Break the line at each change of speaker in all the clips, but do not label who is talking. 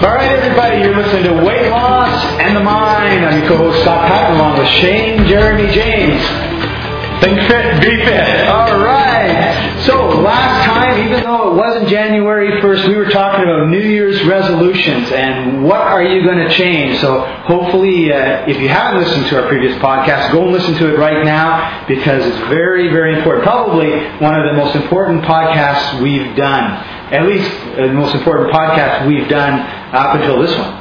All right, everybody, you're listening to Weight Loss and the Mind. I'm your co-host Scott Patton, along with Shane Jeremy James. Think fit, be fit. All right. So last time, even though it wasn't January 1st, we were talking about New Year's resolutions and what are you going to change. So hopefully, uh, if you haven't listened to our previous podcast, go and listen to it right now because it's very, very important. Probably one of the most important podcasts we've done. At least uh, the most important podcast we've done up until this one.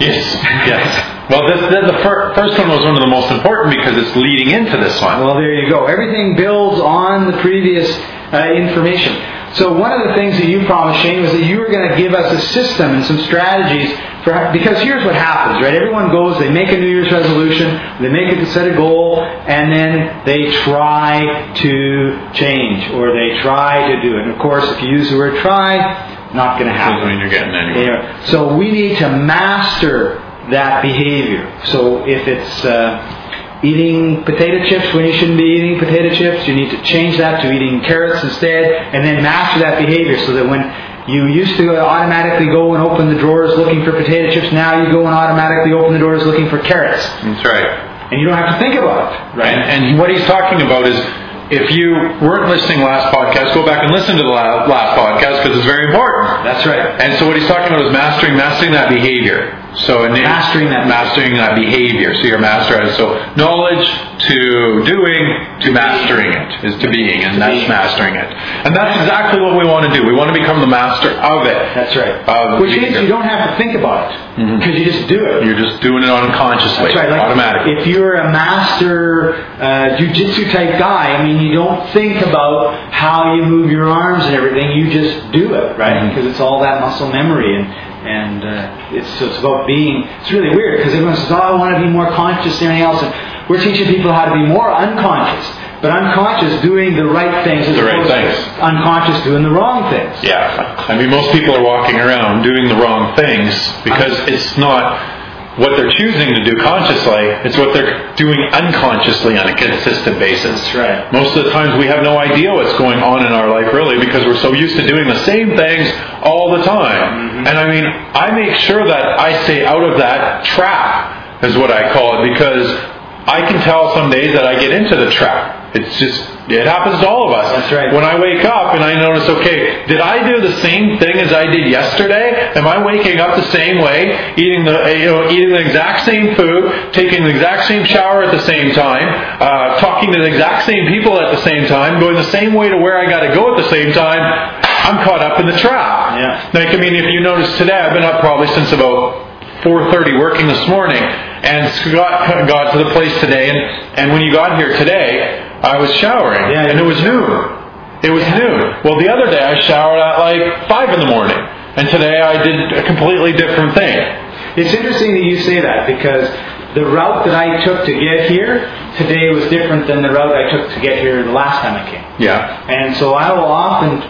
Yes, yes. Well, this, the, the fir- first one was one of the most important because it's leading into this one.
Well, there you go. Everything builds on the previous uh, information. So one of the things that you promised, Shane, was that you were going to give us a system and some strategies for because here's what happens, right? Everyone goes, they make a New Year's resolution, they make it set a goal, and then they try to change or they try to do it. And of course, if you use the word try, not going to happen.
Doesn't mean you're getting anywhere.
So we need to master that behavior. So if it's uh, eating potato chips when you shouldn't be eating potato chips, you need to change that to eating carrots instead, and then master that behavior so that when you used to automatically go and open the drawers looking for potato chips, now you go and automatically open the drawers looking for carrots.
That's right.
And you don't have to think about it, right?
And, and what he's talking about is if you weren't listening last podcast, go back and listen to the last podcast because it's very important.
That's right.
And so what he's talking about is mastering, mastering that behavior. So in
Mastering that
mastering that behavior. So you're master at. So knowledge to doing to mastering it is to being, and that's mastering it. And that's exactly what we want to do. We want to become the master of it.
That's right. Which means you don't have to think about it because you just do it.
You're just doing it unconsciously,
That's right. Like
automatically.
If you're a master uh, jujitsu type guy, I mean, you don't think about how you move your arms and everything. You just do it, right? Because it's all that muscle memory, and and uh, it's so it's about being. It's really weird because everyone says, "Oh, I want to be more conscious than anything else," and we're teaching people how to be more unconscious. But unconscious doing the right things as
The right things.
unconscious doing the wrong things.
Yeah. I mean, most people are walking around doing the wrong things because it's not what they're choosing to do consciously, it's what they're doing unconsciously on a consistent basis.
That's right.
Most of the times we have no idea what's going on in our life really because we're so used to doing the same things all the time. And I mean, I make sure that I stay out of that trap, is what I call it, because I can tell some days that I get into the trap. It's just, it happens to all of us.
That's right.
When I wake up and I notice, okay, did I do the same thing as I did yesterday? Am I waking up the same way, eating the you know eating the exact same food, taking the exact same shower at the same time, uh, talking to the exact same people at the same time, going the same way to where I got to go at the same time? I'm caught up in the trap.
Yeah.
Like I mean, if you notice today, I've been up probably since about 4:30 working this morning, and Scott got to the place today, and and when you got here today, I was showering,
Yeah,
and it was noon. It was noon. Well, the other day I showered at like five in the morning, and today I did a completely different thing.
It's interesting that you say that because the route that I took to get here today was different than the route I took to get here the last time I came.
Yeah.
And so I will often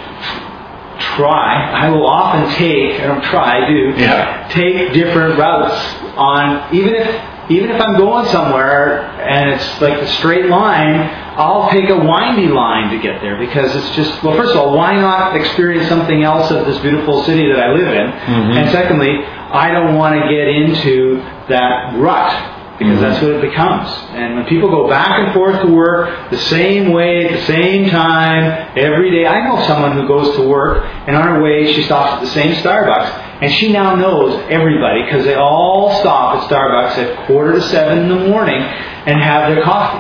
try, I will often take, I don't try, I do,
Yeah.
take different routes on, even if, even if I'm going somewhere and it's like a straight line, I'll take a windy line to get there because it's just, well, first of all, why not experience something else of this beautiful city that I live in?
Mhm.
And secondly, I don't want to get into that rut because that's what it becomes. And when people go back and forth to work the same way at the same time every day, I know someone who goes to work and on her way she stops at the same Starbucks and she now knows everybody because they all stop at Starbucks at quarter to seven in the morning and have their coffee.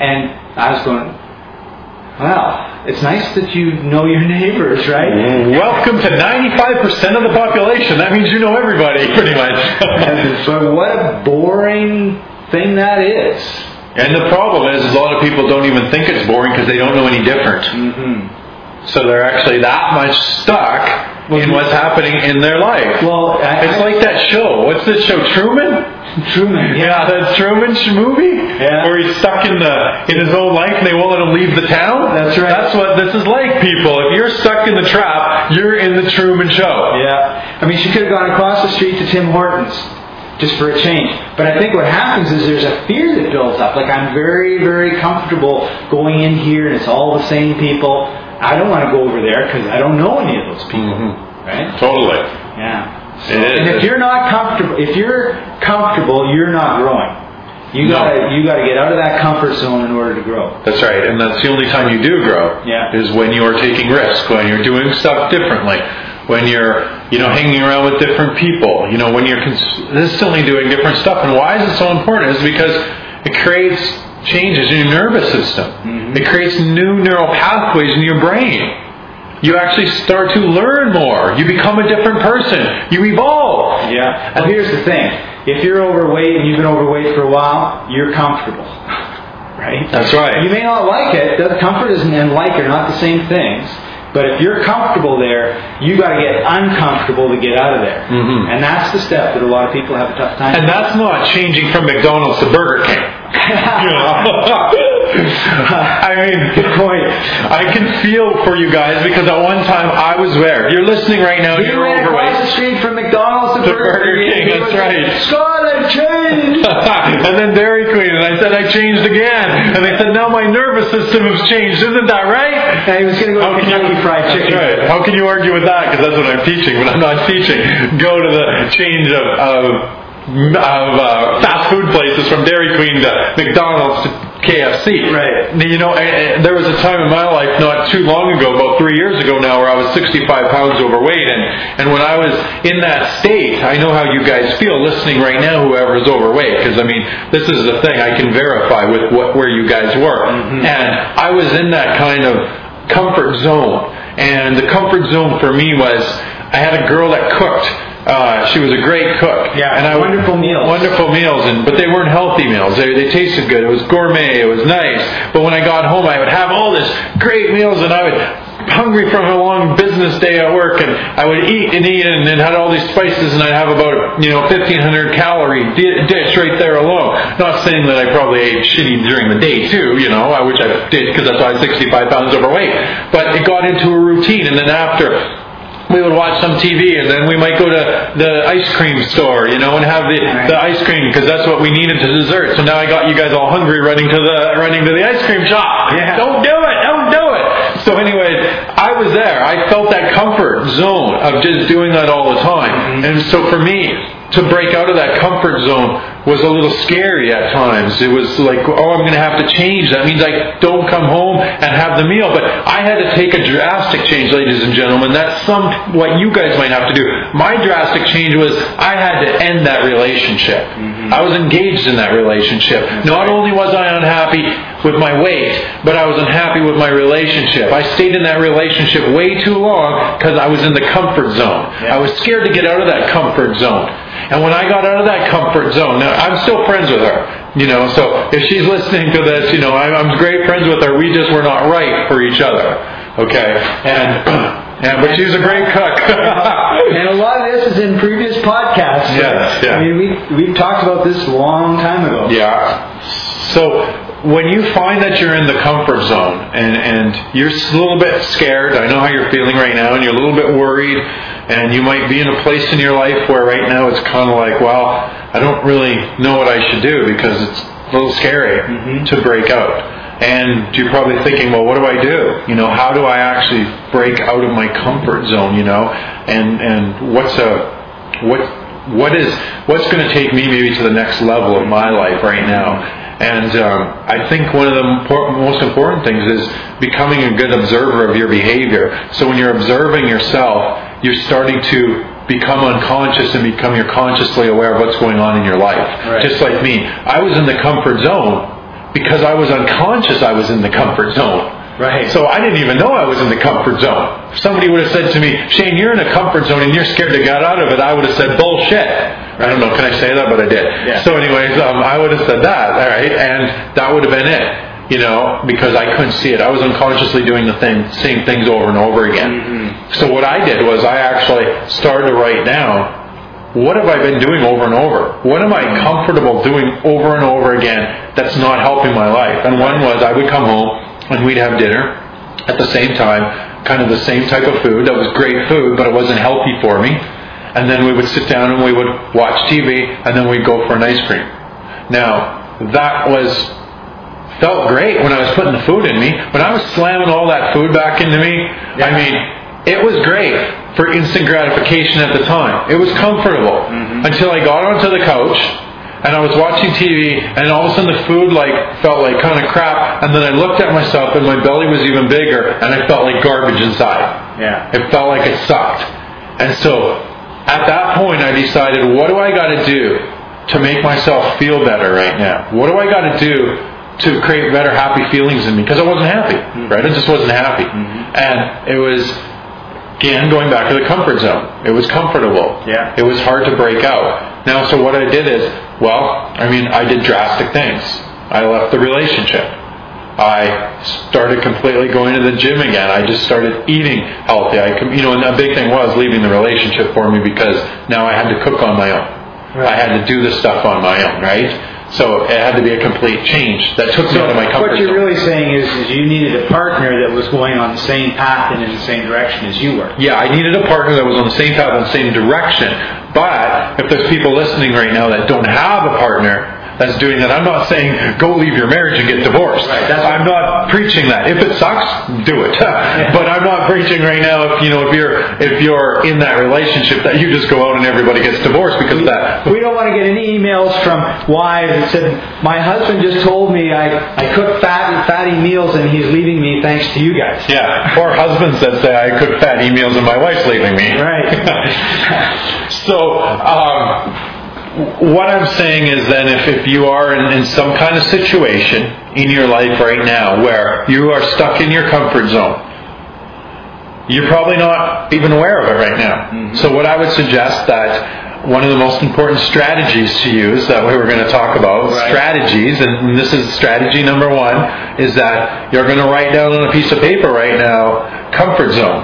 And I was going, well, it's nice that you know your neighbors, right?
Welcome to 95% of the population. That means you know everybody, pretty much.
So what a boring thing that is.
and the problem is, is a lot of people don't even think it's boring because they don't know any different.
hmm
So they're actually that much stuck in what's happening in their life.
Well, I,
It's like that show. What's this show? Truman?
Truman.
Yeah, that Truman movie
Yeah.
where he's stuck in the in his own life and they won't let him leave the town.
That's right.
That's what this is like, people. If you're stuck in the trap, you're in the Truman Show.
Yeah. I mean, she could have gone across the street to Tim Hortons just for a change. But I think what happens is there's a fear that builds up. Like, I'm very, very comfortable going in here and it's all the same people. I don't want to go over there because I don't know any of those people.
Mhm.
Right?
Totally.
Yeah.
Is.
And if you're not comfortable, if you're comfortable, you're not growing. You
No.
gotta you gotta get out of that comfort zone in order to grow.
That's right, and that's the only time you do grow.
Yeah.
Is when you are taking risks, when you're doing stuff differently, when you're, you know, hanging around with different people, you know, when you're consistently doing different stuff. And why is it so important? Is because it creates changes in your nervous system.
Mm-hmm.
It creates new neural pathways in your brain. You actually start to learn more. You become a different person. You evolve.
Yeah. Well, here's the thing: if you're overweight and you've been overweight for a while, you're comfortable, right?
That's right.
You may not like it. The comfort isn't and like are not the same things. But if you're comfortable there, you got to get uncomfortable to get out of there,
Mhm.
and that's the step that a lot of people have a tough time.
And that's not changing from McDonald's to Burger King. I mean,
Good point.
I can feel for you guys because at one time I was there. You're listening right now, you're
ran across the street from McDonald's to,
To Burger King, that's right.
Scott, I've changed.
and then Dairy Queen, and I said I changed again, and they said now my nervous system has changed. Isn't that right?
and he was going to go
How
to
you-
Kentucky Fried Chicken.
right. How can you argue with that? Because that's what I'm teaching, but I'm not teaching. Go to the change of, of, of uh, fast food places from Dairy Queen to McDonald's to KFC.
Right.
You know, and, and there was a time in my life not too long ago, about three years ago now, where I was 65 pounds overweight, and and when I was in that state, I know how you guys feel listening right now. Whoever is overweight, because I mean, this is the thing I can verify with what where you guys were,
Mm-hmm.
and I was in that kind of comfort zone, and the comfort zone for me was I had a girl that cooked. She was a great cook.
Yeah,
and I would-
wonderful meals.
Wonderful meals, and but they weren't healthy meals. They, they tasted good. It was gourmet. It was nice. But when I got home, I would have all this great meals, and I would hungry from a long business day at work, and I would eat and eat and, and had all these spices, and I'd have about you know 1500 calorie di- dish right there alone. Not saying that I probably ate shitty during the day too, you know, I which I did because that's why I was 65 pounds overweight. But it got into a routine, and then after we would watch some TV, and then we might go to the ice cream store, you know, and have the, the ice cream because that's what we needed to dessert. So now I got you guys all hungry, running to the running to the ice cream shop.
Yeah.
Don't do it! Don't do it! So, anyway, I was there. I felt that comfort zone of just doing that all the time, mm-hmm. and so for me to break out of that comfort zone was a little scary at times. It was like, oh, I'm going to have to change. That means I don't come home and have the meal. But I had to take a drastic change, ladies and gentlemen. That's some what you guys might have to do. My drastic change was I had to end that relationship. Mm-hmm. I was engaged in that relationship. Not only was I unhappy with my weight, but I was unhappy with my relationship. I stayed in that relationship way too long because I was in the comfort zone. I was scared to get out of that comfort zone. And when I got out of that comfort zone, now I'm still friends with her, you know. So if she's listening to this, you know, I'm, I'm great friends with her. We just were not right for each other, okay? And, and but she's a great cook.
And a lot of this is in previous podcasts.
Yes, yeah.
I mean, we we've talked about this a long time ago.
Yeah. So when you find that you're in the comfort zone and, and you're a little bit scared, I know how you're feeling right now, and you're a little bit worried, and you might be in a place in your life where right now it's kind of like, well, I don't really know what I should do because it's a little scary mm-hmm. to break out. And you're probably thinking, well, what do I do? You know, how do I actually break out of my comfort zone? You know, and and what's a what what is what's going to take me maybe to the next level of my life right now and um, i think one of the most important things is becoming a good observer of your behavior so when you're observing yourself you're starting to become unconscious and become you're consciously aware of what's going on in your life
Right.
just like me i was in the comfort zone because i was unconscious i was in the comfort zone
Right.
so I didn't even know I was in the comfort zone. If somebody would have said to me, Shane, you're in a comfort zone and you're scared to get out of it, I would have said, bullshit. I don't know, can I say that? But I did.
Yeah.
So anyways, um, I would have said that, all right? And that would have been it, you know, because I couldn't see it. I was unconsciously doing the thing, same things over and over again. So what I did was I actually started to write down what have I been doing over and over? What am I comfortable doing over and over again that's not helping my life? And one was I would come home and we'd have dinner at the same time, kind of the same type of food that was great food, but it wasn't healthy for me. And then we would sit down and we would watch TV and then we'd go for an ice cream. Now, that was felt great when I was putting the food in me. When I was slamming all that food back into me, I mean, it was great for instant gratification at the time. It was comfortable mm-hmm. until I got onto the couch and I was watching TV, and all of a sudden the food like felt like kind of crap, and then I looked at myself, and my belly was even bigger, and I felt like garbage inside.
Yeah.
It felt like it sucked. And so at that point, I decided, what do I got to do to make myself feel better right now? What do I got to do to create better, happy feelings in me? Because I wasn't happy, mm-hmm. right? I just wasn't happy. Mm-hmm. And it was, again, going back to the comfort zone. It was comfortable.
Yeah.
It was hard to break out. Now, so what I did is, well, I mean, I did drastic things. I left the relationship. I started completely going to the gym again. I just started eating healthy. I, you know, and a big thing was leaving the relationship for me because now I had to cook on my own. I had to do the stuff on my own, right? So it had to be a complete change that took me out of my comfort zone.
what you're
zone.
really saying is, is you needed a partner that was going on the same path and in the same direction as you were.
Yeah, I needed a partner that was on the same path and the same direction. But if there's people listening right now that don't have a partner that's doing that, I'm not saying go leave your marriage and get divorced.
Right,
I'm not preaching that. If it sucks, do it. but I'm not preaching right now if you know if you're if you're in that relationship that you just go out and everybody gets divorced because of that.
We don't want to get any emails from wives that said, "My husband just told me I, I cook fat fatty meals and he's leaving me thanks to you guys."
Yeah, or husbands that say I cook fat meals and my wife's leaving me.
Right.
so, um, what I'm saying is then if, if you are in, in some kind of situation in your life right now where you are stuck in your comfort zone, you're probably not even aware of it right now. Mm-hmm. So what I would suggest that one of the most important strategies to use that we were going to talk about
Right.
strategies and this is strategy number one is that you're going to write down on a piece of paper right now comfort zone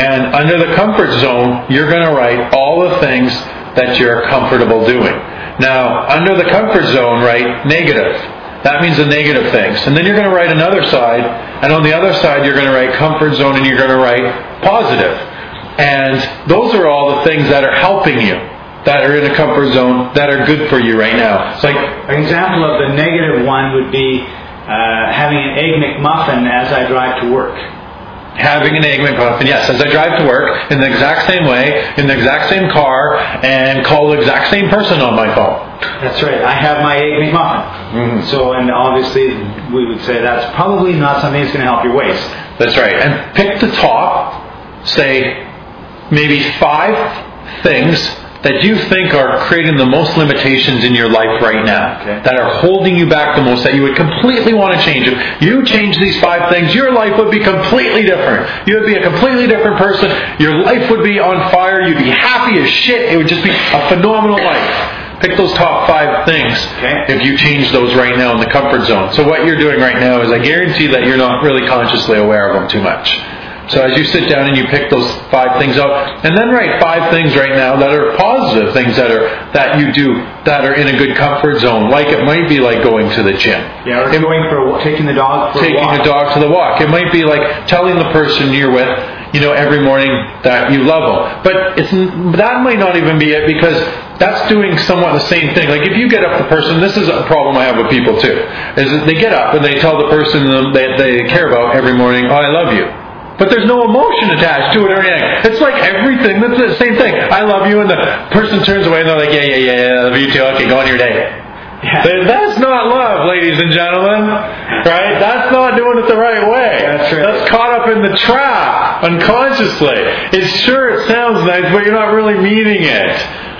and under the comfort zone you're going to write all the things that you're comfortable doing now under the comfort zone write negative that means the negative things and then you're going to write another side and on the other side you're going to write comfort zone and you're going to write positive. and those are all the things that are helping you that are in a comfort zone that are good for you right now it's like
An example of the negative one would be uh, having an egg McMuffin as I drive to work.
Having an egg McMuffin, yes, as I drive to work in the exact same way, in the exact same car, and call the exact same person on my phone.
That's right. I have my egg McMuffin.
Mhm.
So, and obviously, we would say that's probably not something that's going to help your waist.
That's right. And pick the top, say maybe five things that you think are creating the most limitations in your life right now,
Okay.
that are holding you back the most, that you would completely want to change. If you change these five things, your life would be completely different. You would be a completely different person. Your life would be on fire. You'd be happy as shit. It would just be a phenomenal life. Pick those top five things
Okay.
if you change those right now in the comfort zone. So what you're doing right now is I guarantee that you're not really consciously aware of them too much. So as you sit down and you pick those five things out, and then write five things right now that are positive things that are that you do that are in a good comfort zone. Like it might be like going to the gym.
Yeah, or
It-
going for a, taking the dog for
taking
a walk.
dog to the walk. It might be like telling the person you're with, you know, every morning that you love them. But it's that might not even be it because that's doing somewhat the same thing. Like if you get up the person, this is a problem I have with people too, is that they get up and they tell the person that they care about every morning, "Oh, I love you." But there's no emotion attached to it or anything. It's like everything. That's the same thing. I love you, and the person turns away and they're like, "Yeah, yeah, yeah, yeah, I love you too. Okay, go on your day."
Yeah.
That's not love, ladies and gentlemen. Right? That's not doing it the right way.
That's right.
That's caught up in the trap unconsciously. It's sure it sounds nice, but you're not really meaning it.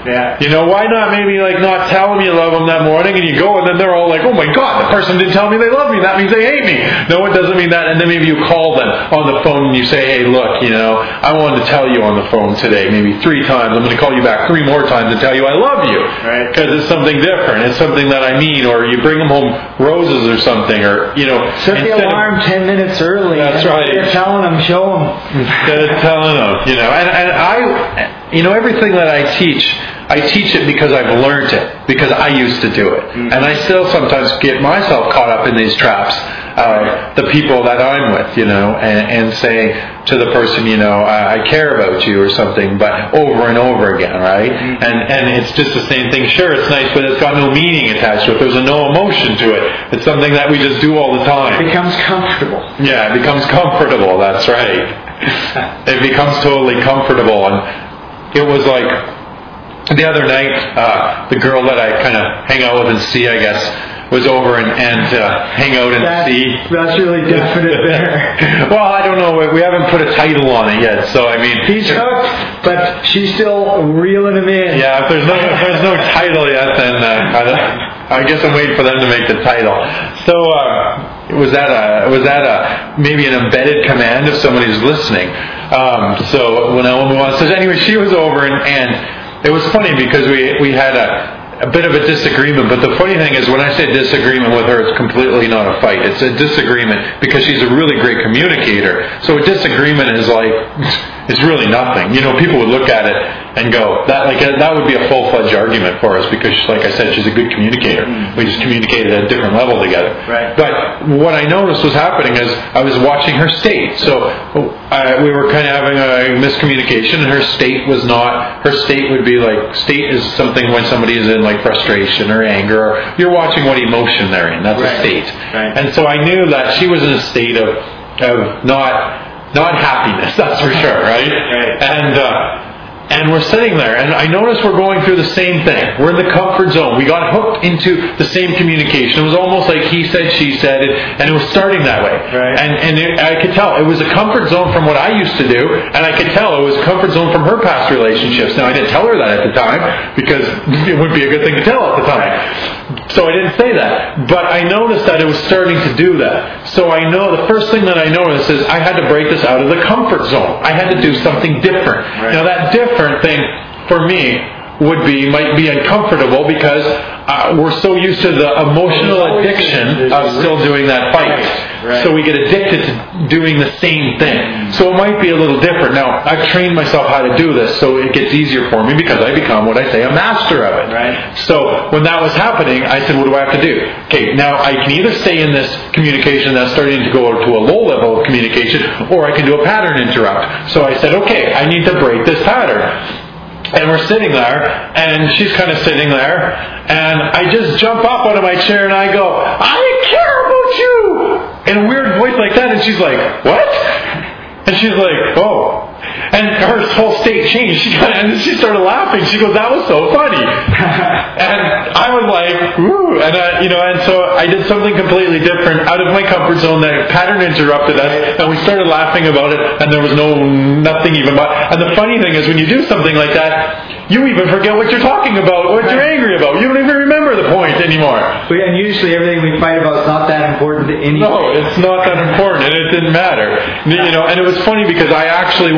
Yeah.
You know, why not maybe like not tell them you love them that morning and you go and then they're all like, oh my god, the person didn't tell me they love me. That means they hate me. No, it doesn't mean that. And then maybe you call them on the phone and you say, hey, look, you know, I wanted to tell you on the phone today, maybe three times. I'm going to call you back three more times and tell you I love you.
Right.
Because it's something different. It's something that I mean. Or you bring them home roses or something. Or, you know,
Set the
instead of-
alarm ten minutes early.
That's right.
You're telling them, show them.
instead of telling them, you know. And, and I, you know, everything that I teach, I teach it because I've learned it, because I used to do it,
Mm-hmm.
and I still sometimes get myself caught up in these traps. Uh, the people that I'm with, you know, and, and say to the person, you know, I, I care about you or something, but over and over again, right?
Mm-hmm.
And and it's just the same thing. Sure, it's nice, but it's got no meaning attached to it. There's no emotion to it. It's something that we just do all the time.
It becomes comfortable.
Yeah, it becomes comfortable. That's right. it becomes totally comfortable. And it was like the other night, uh, the girl that I kind of hang out with and see, I guess, was over and, and uh, hang out and see.
That's really definite there.
well, I don't know. We haven't put a title on it yet, so I mean,
He's hooked, but she's still reeling him in.
Yeah, if there's no if there's no title yet, then uh, I, I guess I'm waiting for them to make the title. So uh, was that a was that a maybe an embedded command if somebody's listening? Um, so when I on, so anyway, she was over and, and it was funny because we we had a. A bit of a disagreement, but the funny thing is, when I say disagreement with her, it's completely not a fight. It's a disagreement because she's a really great communicator. So a disagreement is like, it's really nothing. You know, people would look at it and go, that like that would be a full fledged argument for us because, like I said, she's a good communicator. We just communicated at a different level together.
Right.
But what I noticed was happening is I was watching her state. So uh, we were kind of having a miscommunication, and her state was not. Her state would be like state is something when somebody is in like frustration or anger, or you're watching what emotion they're in. That's
Right.
a state.
Right.
And so I knew that she was in a state of of not not happiness. That's for sure, right?
Right.
And. Uh, and we're sitting there, and I notice we're going through the same thing. We're in the comfort zone. We got hooked into the same communication. It was almost like he said, she said, and it was starting that way.
Right.
And and it, I could tell it was a comfort zone from what I used to do, and I could tell it was a comfort zone from her past relationships. Now I didn't tell her that at the time because it wouldn't be a good thing to tell at the time. So I didn't say that, but I noticed that it was starting to do that. So I know the first thing that I noticed is I had to break this out of the comfort zone. I had to do something different.
Right.
Now that different thing for me would be might be uncomfortable because uh, we're so used to the emotional addiction of still doing that fight. So we get addicted to doing the same thing. So it might be a little different. Now I've trained myself how to do this, so it gets easier for me because I become what I say a master of it.
Right.
So when that was happening, I said, what do I have to do? Okay, now I can either stay in this communication that's starting to go to a low level of communication, or I can do a pattern interrupt. So I said, okay, I need to break this pattern. And we're sitting there, and she's kind of sitting there, and I just jump up out of my chair and I go, I care about you! In a weird voice like that, and she's like, what? And she's like, oh. And her whole state changed. She got, and she started laughing. She goes, "That was so funny." and I was like, "Woo!" And I, you know, and so I did something completely different out of my comfort zone. That pattern interrupted us, and we started laughing about it. And there was no nothing even. About, and the funny thing is, when you do something like that, you even forget what you're talking about, what you're angry about. You don't even remember the point anymore.
And usually everything we fight about is not that important to anyone.
No, it's not that important, and it didn't matter. You know, and it was funny because I actually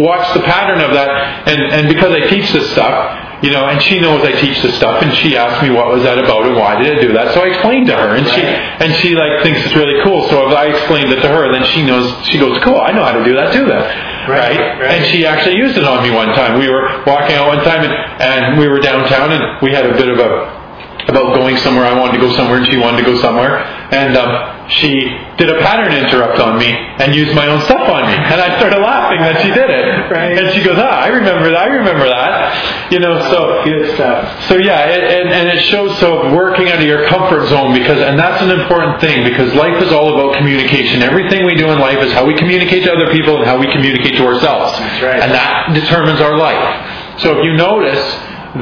watched the pattern of that, and and because I teach this stuff. You know, and she knows I teach this stuff, and she asked me what was that about and why did I do that. So I explained to her, and she and she like thinks it's really cool. So if I explained it to her, and then she knows. She goes, "Cool, I know how to do that too." Then,
Right,
right?
right.
And she actually used it on me one time. We were walking out one time, and, and we were downtown, and we had a bit of a about going somewhere. I wanted to go somewhere, and she wanted to go somewhere. And um, she did a pattern interrupt on me and used my own stuff on me. And I started laughing that she did it.
Right.
And she goes, "Ah, I remember that. I remember that." You know, so
Good stuff.
so yeah, it, and, and it shows so working out of your comfort zone because, and that's an important thing because life is all about communication. Everything we do in life is how we communicate to other people and how we communicate to ourselves,
That's right.
and that determines our life. So if you notice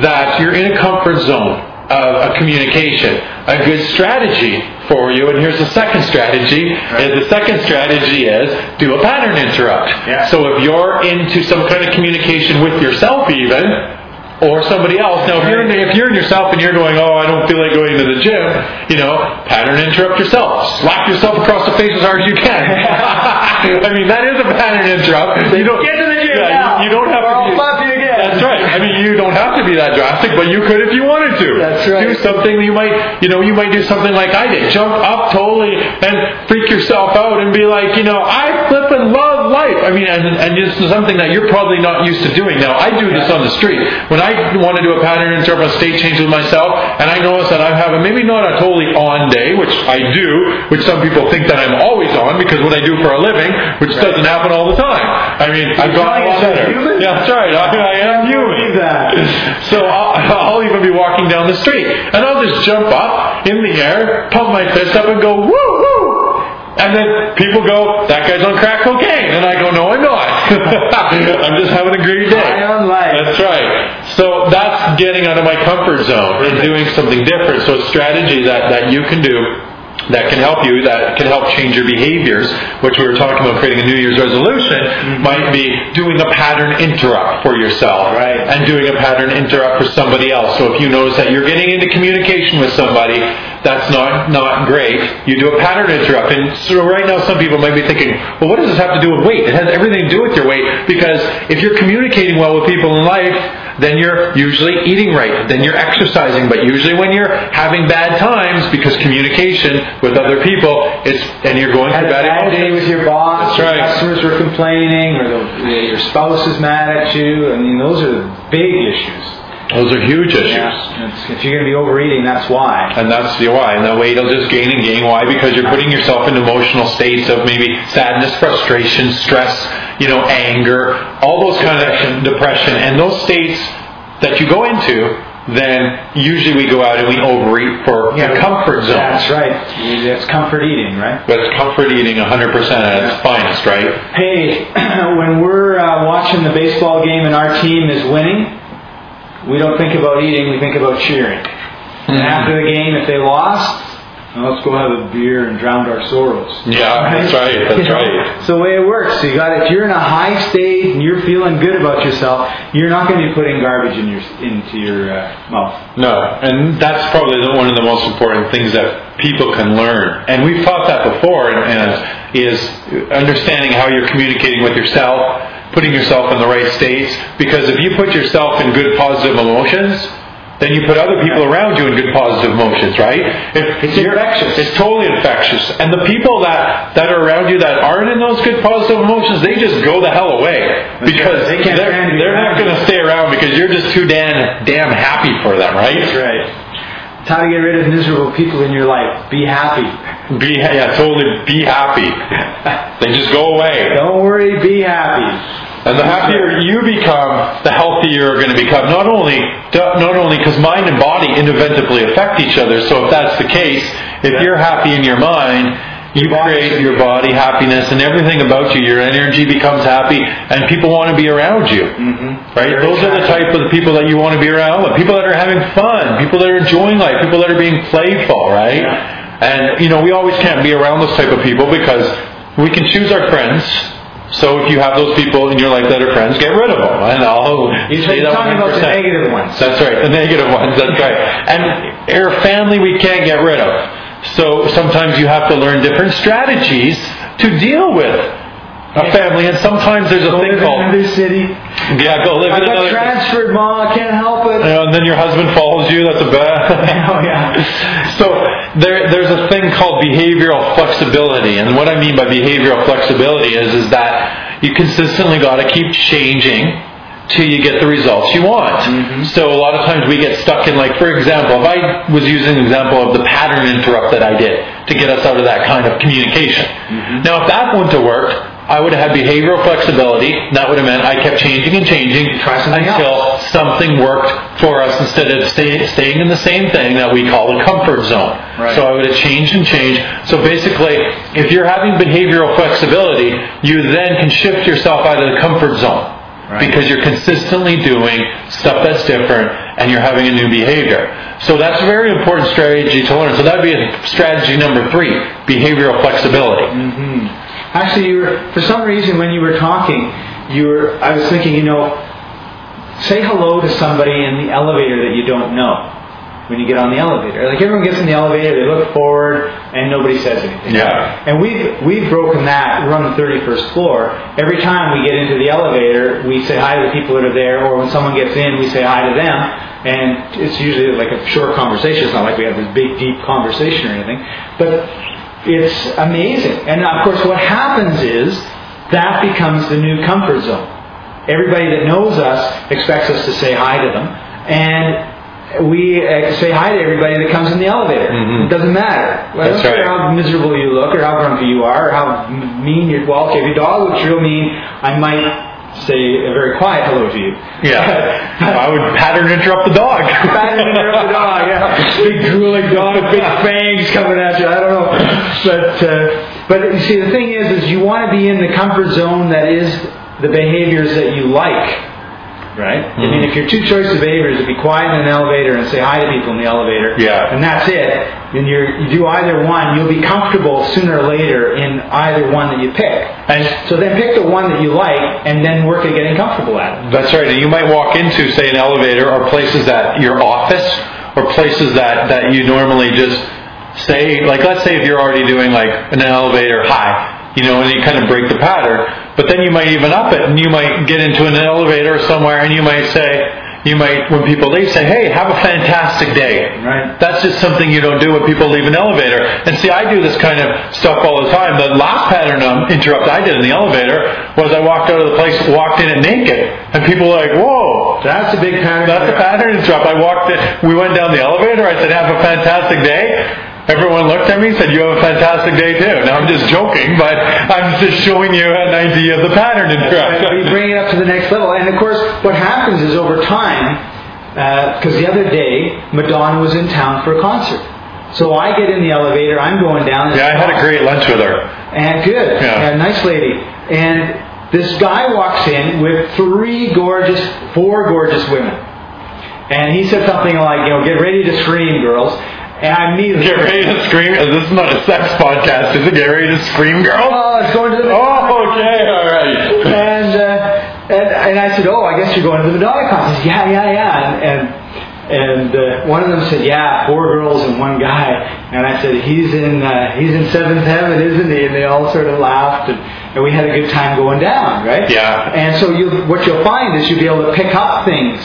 that you're in a comfort zone of a communication, a good strategy for you, and here's the second strategy. Is the second strategy is do a pattern interrupt.
Yeah.
So if you're into some kind of communication with yourself, even or somebody else. Now, if you're in, if you're in yourself and you're going, oh, I don't feel like going to the gym, you know, pattern interrupt yourself. Slap yourself across the face as hard as you can. I mean, that is a pattern interrupt. You don't
Get to the gym
yeah,
now.
You, you don't have
or
to.
I'll
be-
slap you again.
That's right. I mean, you don't have to be that drastic, but you could if you wanted to.
That's right.
Do something you might, you know, you might do something like I did. Jump up totally and freak yourself out and be like, you know, I flip and love life. I mean, and, and this is something that you're probably not used to doing. Now, I do this on the street. When I want to do a pattern interrupt, a state change with myself, and I notice that I'm having maybe not a totally on day, which I do, which some people think that I'm always on because what I do for a living, which doesn't happen all the time. I mean, I've gotten a lot better.
human?
Yeah, that's right. I, I am human.
that.
So I'll, I'll even be walking down the street, and I'll just jump up in the air, pump my fist up, and go woo woo. And then people go, that guy's on crack cocaine. And I go, no, I'm not. I'm just having a great day.
Life.
That's right. So that's getting out of my comfort zone and doing something different. So a strategy that, that you can do that can help you, that can help change your behaviors, which we were talking about creating a New Year's resolution, mm-hmm. might be doing a pattern interrupt for yourself.
Right.
And doing a pattern interrupt for somebody else. So if you notice that you're getting into communication with somebody that's not, not great, you do a pattern interrupt. And so right now some people might be thinking, well, what does this have to do with weight? It has everything to do with your weight because if you're communicating well with people in life, then you're usually eating right, then you're exercising. But usually when you're having bad times, because communication with other people, it's and you're going through
a
bad
bad day with your boss, your
right.
customers were complaining, or the, your spouse is mad at you. I mean, those are big issues.
Those are huge issues.
Yeah. If you're going to be overeating, that's why.
And that's the why. And the weight will just gain and gain. Why? Because you're putting yourself in emotional states of maybe sadness, frustration, stress, you know, anger, all those kind of depression. And those states that you go into, then usually we go out and we overeat for the comfort zone.
That's right. That's comfort eating, right?
But it's comfort eating 100% at its finest, right?
Hey, when we're uh, watching the baseball game and our team is winning, we don't think about eating, we think about cheering. And after the game, if they lost, well, let's go have a beer and drown our sorrows.
Yeah, that's right. That's
You know,
right.
It's the way it works. You got if you're in a high state and you're feeling good about yourself, you're not going to be putting garbage in your into your uh, mouth.
No, and that's probably the, one of the most important things that people can learn. And we've taught that before, and, and is understanding how you're communicating with yourself, putting yourself in the right states. Because if you put yourself in good positive emotions, then you put other people around you in good positive emotions, right? If
It's infectious.
It's totally infectious. And the people that, that are around you that aren't in those good positive emotions, they just go the hell away. Because.
They can't
they're,
stand to be
they're not going to stay around because you're just too damn, damn happy for them, right?
That's right. It's how to get rid of miserable people in your life. Be happy.
Be yeah, totally be happy. they just go away.
Don't worry. Be happy.
And the happier you become, the healthier you're going to become. Not only not only because mind and body inevitably affect each other. So if that's the case, if you're happy in your mind, you create your body happiness and everything about you. Your energy becomes happy, and people want to be around you.
Mm-hmm.
Right?
Very
Those are the type of the people that you want to be around with. People that are having fun, people that are enjoying life, people that are being playful, right? And you know, we always can't be around those type of people because we can choose our friends. So if you have those people in your life that are friends, get rid of them. And I'll
You're
say that
talking about the negative ones.
That's right, the negative ones. That's right. And our family we can't get rid of. So sometimes you have to learn different strategies to deal with a family. And sometimes there's a
Go
thing
live in
called
another city.
yeah, go live
I
in
got
another.
transferred, mom. I can't help it.
and then your husband follows you. That's a bad.
Oh yeah.
So there, there's a thing called behavioral flexibility, and what I mean by behavioral flexibility is is that you consistently got to keep changing till you get the results you want. Mm-hmm. So a lot of times we get stuck in like, for example, if I was using an example of the pattern interrupt that I did to get us out of that kind of communication. Mm-hmm. Now, if that wouldn't have worked, I would have had behavioral flexibility. That would have meant I kept changing and changing
Try something
until something worked for us instead of stay, staying in the same thing that we call the comfort zone.
Right.
So I would have changed and changed. So basically, if you're having behavioral flexibility, you then can shift yourself out of the comfort zone.
Right.
Because you're consistently doing stuff that's different and you're having a new behavior. So that's a very important strategy to learn. So that would be strategy number three behavioral flexibility. Mm-hmm.
Actually, you were, for some reason, when you were talking, you were. I was thinking, you know, say hello to somebody in the elevator that you don't know when you get on the elevator. Like everyone gets in the elevator, they look forward, and nobody says anything.
Yeah.
And we've we've broken that. We're on the 31st floor. Every time we get into the elevator, we say hi to the people that are there, or when someone gets in, we say hi to them. And it's usually like a short conversation. It's not like we have this big, deep conversation or anything. But it's amazing. And of course, what happens is that becomes the new comfort zone. Everybody that knows us expects us to say hi to them, and we uh, say hi to everybody that comes in the elevator.
Mhm.
It doesn't matter. Well, I don't care how miserable you look, or how grumpy you are, or how mean you're. Well, okay, if your dog looks real mean, I might say a very quiet hello to you.
Yeah. I would pattern interrupt the dog.
Pattern interrupt the dog, yeah. Big drooling dog big fangs coming at you. I don't know. But uh, But you see, the thing is, is you want to be in the comfort zone that is the behaviors that you like. Right? Mm-hmm. I mean, if your two choices of behaviors is be quiet in an elevator and say hi to people in the elevator,
Yeah.
and that's it, then you're, you do either one, you'll be comfortable sooner or later in either one that you pick.
And
So then pick the one that you like and then work at getting comfortable at it.
That's right. And you might walk into, say, an elevator or places that your office or places that, that you normally just say, like, let's say if you're already doing like an elevator hi, you know, and you kind of break the pattern, but then you might even up it and you might get into an elevator somewhere and you might say, you might, when people leave, say, hey, have a fantastic day.
Right.
That's just something you don't do when people leave an elevator. And see, I do this kind of stuff all the time. The last pattern um, interrupt I did in the elevator was I walked out of the place, walked in it naked, and people were like, "Whoa,
That's a big pattern.
that's a pattern interrupt." I walked in, we went down the elevator. I said, "Have a fantastic day." Everyone looked at me and said, You have a fantastic day too. Now I'm just joking, but I'm just showing you an idea of the pattern interrupt.
you bring it up to the next level. And of course, what happens is over time, uh, because the other day, Madonna was in town for a concert. So I get in the elevator, I'm going down.
Yeah, I had a great lunch with her.
And good.
Yeah.
Nice lady. And this guy walks in with three gorgeous, four gorgeous women. And he said something like, you know, get ready to scream, girls. And I immediately.
Get ready to scream. This is not a sex podcast, is it? Get ready to scream, girl.
Oh, it's going to the.
Oh, okay, all right.
And, uh, and and I said, "Oh, I guess you're going to the Madonna concert." He said, Yeah, yeah, yeah. And and, and uh, one of them said, "Yeah, four girls and one guy." And I said, "He's in uh, he's in seventh heaven, isn't he?" And they all sort of laughed, and, and we had a good time going down, right?
Yeah.
And so you, what you'll find is you'll be able to pick up things,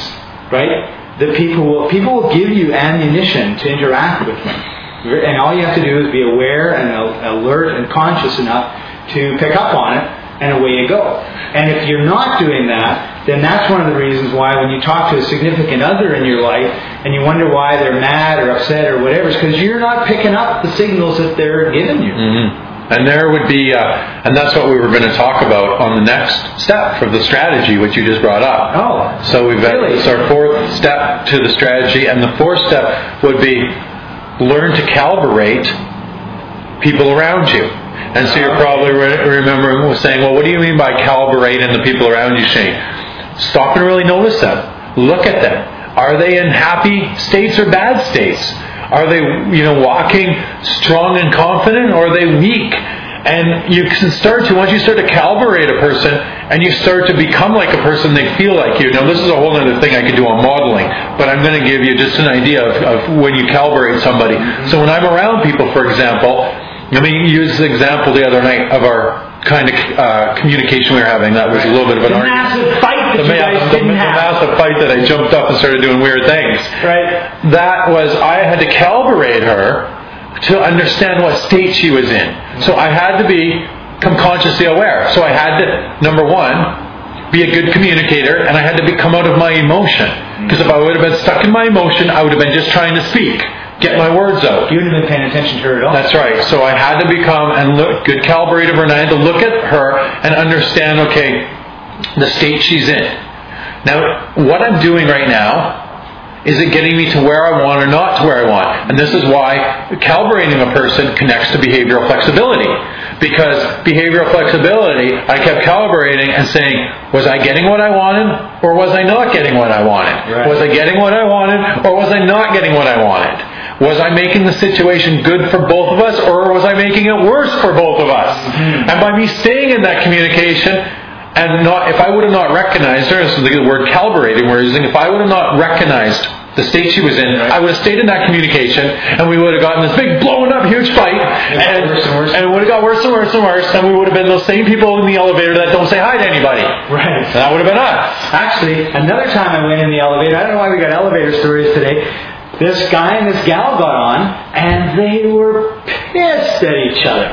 right? That people will people will give you ammunition to interact with them, and all you have to do is be aware and alert and conscious enough to pick up on it, and away you go. And if you're not doing that, then that's one of the reasons why when you talk to a significant other in your life and you wonder why they're mad or upset or whatever, it's because you're not picking up the signals that they're giving you.
Mm-hmm. And there would be, uh, and that's what we were going to talk about on the next step for the strategy, which you just brought up.
Oh,
So we've got
really?
it's our fourth step to the strategy, and the fourth step would be learn to calibrate people around you. And so you're probably re- remembering saying, well, what do you mean by calibrating the people around you, Shane? Stop and really notice them. Look at them. Are they in happy states or bad states? Are they, you know, walking strong and confident, or are they weak? And you can start to, once you start to calibrate a person, and you start to become like a person, they feel like you. Now, this is a whole other thing I could do on modeling, but I'm going to give you just an idea of, of when you calibrate somebody. So when I'm around people, for example, let me use the example the other night of our kind of uh, communication we were having. That was a little bit of an
The
argument.
massive fight that
The,
you
ma-
guys
the- the massive fight that I jumped up and started doing weird things.
Right?
That was I had to calibrate her to understand what state she was in. So I had to become consciously aware. So I had to number one be a good communicator, and I had to be, come out of my emotion. Because if I would have been stuck in my emotion, I would have been just trying to speak, get my words out.
You wouldn't have been paying attention to her at all.
That's right. So I had to become and look good her, and I had to look at her and understand, okay, the state she's in. Now, what I'm doing right now is it getting me to where I want or not to where I want? And this is why calibrating a person connects to behavioral flexibility. Because behavioral flexibility, I kept calibrating and saying, was I getting what I wanted or was I not getting what I wanted?
Right.
Was I getting what I wanted or was I not getting what I wanted? Was I making the situation good for both of us or was I making it worse for both of us? Mm-hmm. And by me staying in that communication, and not, if I would have not recognized her, this is the word calibrating we're using, if I would have not recognized the state she was in, I would have stayed in that communication, and we would have gotten this big, blown up, huge fight, and,
worse and worse.
and it would have got worse and worse and worse, and we would have been those same people in the elevator that don't say hi to anybody.
Right.
That would have been us.
Actually, another time I went in the elevator, I don't know why we got elevator stories today. This guy and this gal got on, and they were pissed at each other.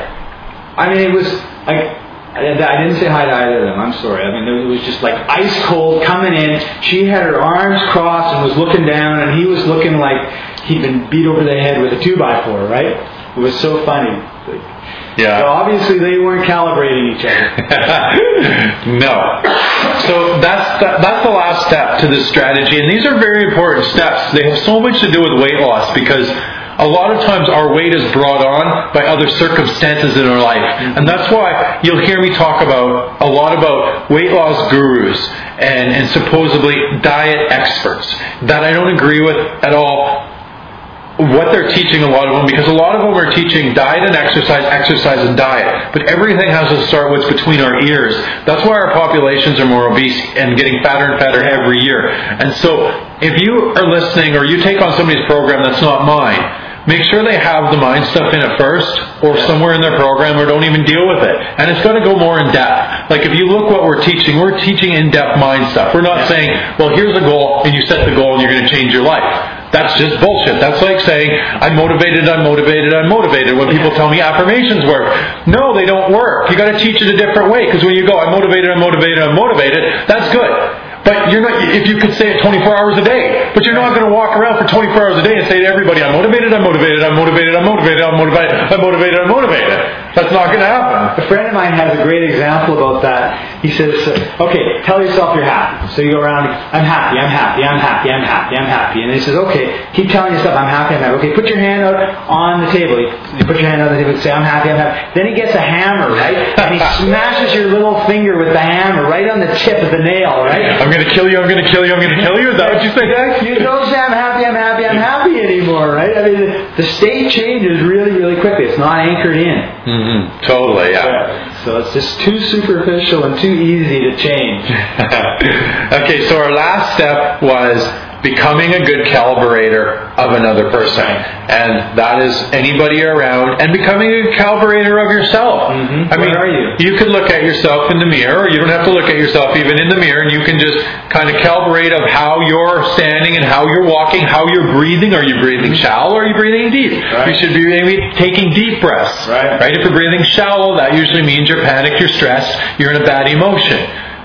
I mean, it was like. I didn't say hi to either of them. I'm sorry. I mean, it was just like ice cold coming in. She had her arms crossed and was looking down, and he was looking like he'd been beat over the head with a two by four. Right? It was so funny. Like, So obviously they weren't calibrating each other.
no. So that's the, that's the last step to this strategy, and these are very important steps. They have so much to do with weight loss because a lot of times our weight is brought on by other circumstances in our life. Mm-hmm. And that's why you'll hear me talk about a lot about weight loss gurus and, and supposedly diet experts that I don't agree with at all what they're teaching a lot of them because a lot of them are teaching diet and exercise, exercise and diet. But everything has to start what's between our ears. That's why our populations are more obese and getting fatter and fatter every year. And so if you are listening or you take on somebody's program that's not mine, make sure they have the mind stuff in it first or somewhere in their program or don't even deal with it. And it's got to go more in depth. Like if you look what we're teaching, we're teaching in depth mind stuff. We're not saying, well, here's a goal and you set the goal and you're going to change your life. That's just bullshit. That's like saying, I'm motivated, I'm motivated, I'm motivated. When people tell me affirmations work. No, they don't work. You gotta teach it a different way. Because when you go, I'm motivated, I'm motivated, I'm motivated, that's good. But you're not, if you could say it 24 hours a day, but you're not going to walk around for 24 hours a day and say to everybody, I'm motivated, I'm motivated, I'm motivated, I'm motivated, I'm motivated, I'm motivated, I'm motivated. That's not going to happen.
A friend of mine has a great example about that. He says, okay, tell yourself you're happy. So you go around, I'm happy, I'm happy, I'm happy, I'm happy, I'm happy. And he says, okay, keep telling yourself, I'm happy, I'm happy. Okay, put your hand out on the table. You put your hand on the table and say, I'm happy, I'm happy. Then he gets a hammer, right? And he smashes your little finger with the hammer right on the tip of the nail, right?
I'm going to kill you, I'm going to kill you, I'm going to kill you. Is that what you say?
You don't say I'm happy, I'm happy, I'm happy anymore, right? I mean, the state changes really, really quickly. It's not anchored in.
Mm-hmm. Totally, yeah.
So it's just too superficial and too easy to change.
okay, so our last step was becoming a good calibrator of another person. And that is anybody around and becoming a calibrator of yourself.
Mhm.
I mean,
you?
you could look at yourself in the mirror, or you don't have to look at yourself even in the mirror, and you can just kind of calibrate of how you're standing and how you're walking, how you're breathing. Are you breathing shallow or are you breathing deep?
Mm-hmm. Right.
You should be maybe taking deep breaths.
Right.
Right? If you're breathing shallow, that usually means you're panicked, you're stressed, you're in a bad emotion.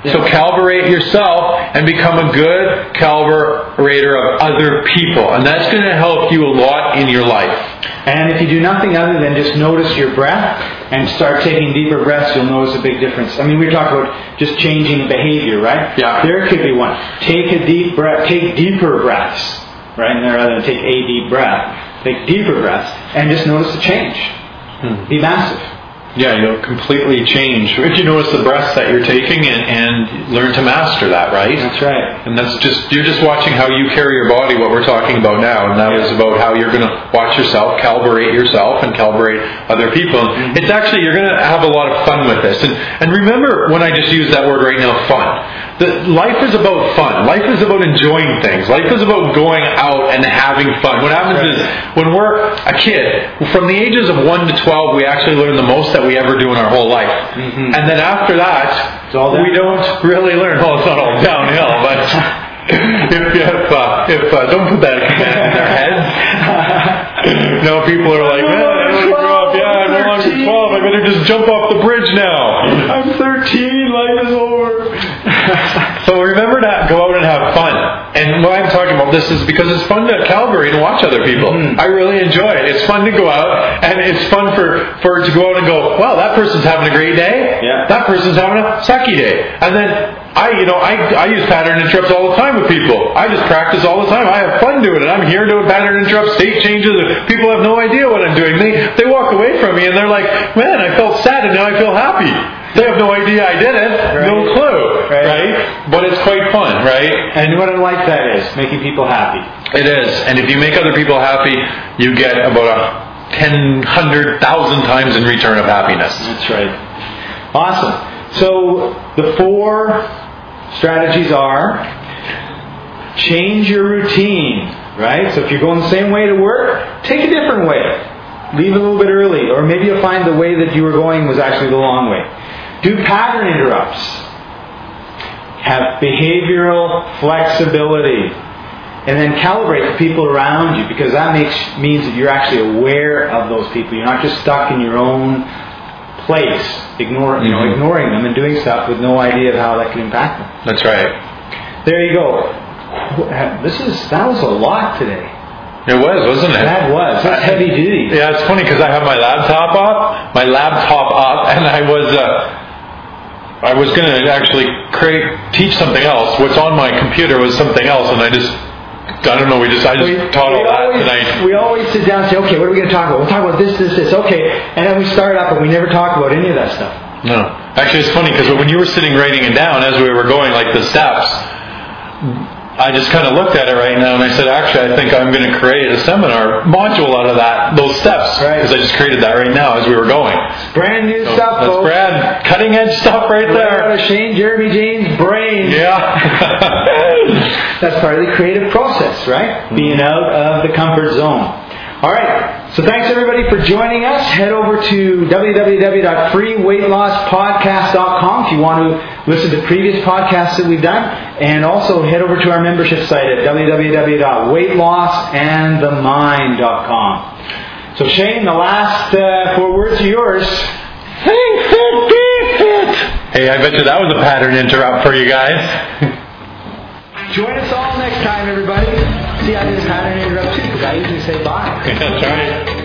So calibrate yourself and become a good calibrator of other people. And that's going to help you a lot in your life.
And if you do nothing other than just notice your breath and start taking deeper breaths, you'll notice a big difference. I mean, we talk about just changing behavior, right?
Yeah.
There could be one. Take a deep breath, take deeper breaths, right? And rather than take a deep breath, take deeper breaths and just notice the change. Hmm. Be massive.
Yeah, you'll completely change. If you notice the breaths that you're taking and, and learn to master that, right?
That's right.
And that's just, you're just watching how you carry your body, what we're talking about now. And that
Yeah.
is about how you're going to watch yourself, calibrate yourself, and calibrate other people. And mm-hmm. It's actually, you're going to have a lot of fun with this. And, and remember when I just used that word right now, fun. The, life is about fun. Life is about enjoying things. Life is about going out and having fun. What happens
Right.
is, when we're a kid, from the ages of 1 to 12, we actually learn the most that we ever do in our whole life.
Mhm.
And then after that,
It's all
we don't really learn. Well, it's not all downhill, but if, if, uh, if uh, don't put that in their heads. no, people are like, man, I don't grow up. Yeah, I'm no longer 12. I better just jump off the bridge now.
I'm 13, life is over.
So remember to go out and have fun. And why I'm talking about this is because it's fun to calibrate and watch other people.
Mhm.
I really enjoy it. It's fun to go out and it's fun for, for to go out and go, wow, that person's having a great day.
Yeah.
That person's having a sucky day. And then I, you know, I, I use pattern interrupts all the time with people. I just practice all the time. I have fun doing it. I'm here doing pattern interrupts, state changes. and People have no idea what I'm doing. They, they walk away from me and they're like, man, I felt sad and now I feel happy. They have no idea I did it. No clue.
Right.
right? But it's quite fun, right?
And what a life that is, making people happy.
It is. And if you make other people happy, you get about a ten, hundred thousand times in return of happiness.
That's right. Awesome. So the four strategies are change your routine, right? So if you're going the same way to work, take a different way. Leave a little bit early, or maybe you'll find the way that you were going was actually the long way. Do pattern interrupts. Have behavioral flexibility. And then calibrate the people around you because that makes means that you're actually aware of those people. You're not just stuck in your own place, ignore you know,
Mhm.
ignoring them and doing stuff with no idea of how that could impact them.
That's right.
There you go. This is that was a lot today.
It was, wasn't it?
That was that's heavy duty.
Yeah, it's funny because I have my laptop up, my laptop up, and I was, uh, I was going to actually create, teach something else. What's on my computer was something else, and I just I don't know. We just I just
we,
taught all that
always,
tonight.
We always sit down and say, okay, what are we going to talk about? We'll talk about this, this, this. Okay, and then we start up, and we never talk about any of that stuff.
No, actually, it's funny because when you were sitting writing it down as we were going, like the steps, I just kind of looked at it right now and I said, actually, I think I'm going to create a seminar module out of that, steps,
Right.
because I just created that right now as we were going.
Brand new
So
stuff,
that's
folks.
Brad, cutting edge stuff right
out
there.
of Shane Jeremy James' brain.
Yeah.
That's part of the creative process, right? Mm-hmm. Being out of the comfort zone. All right. So thanks everybody for joining us. Head over to www.freeweightlosspodcast.com if you want to listen to previous podcasts that we've done, and also head over to our membership site at www.weightlossandthemind.com. So Shane, the last uh, four words are yours.
Think fit, be fit. Hey, I bet you that was a pattern interrupt for you guys.
Join us all next time, everybody. See, I did a pattern interrupt too because I usually say bye.
That's right.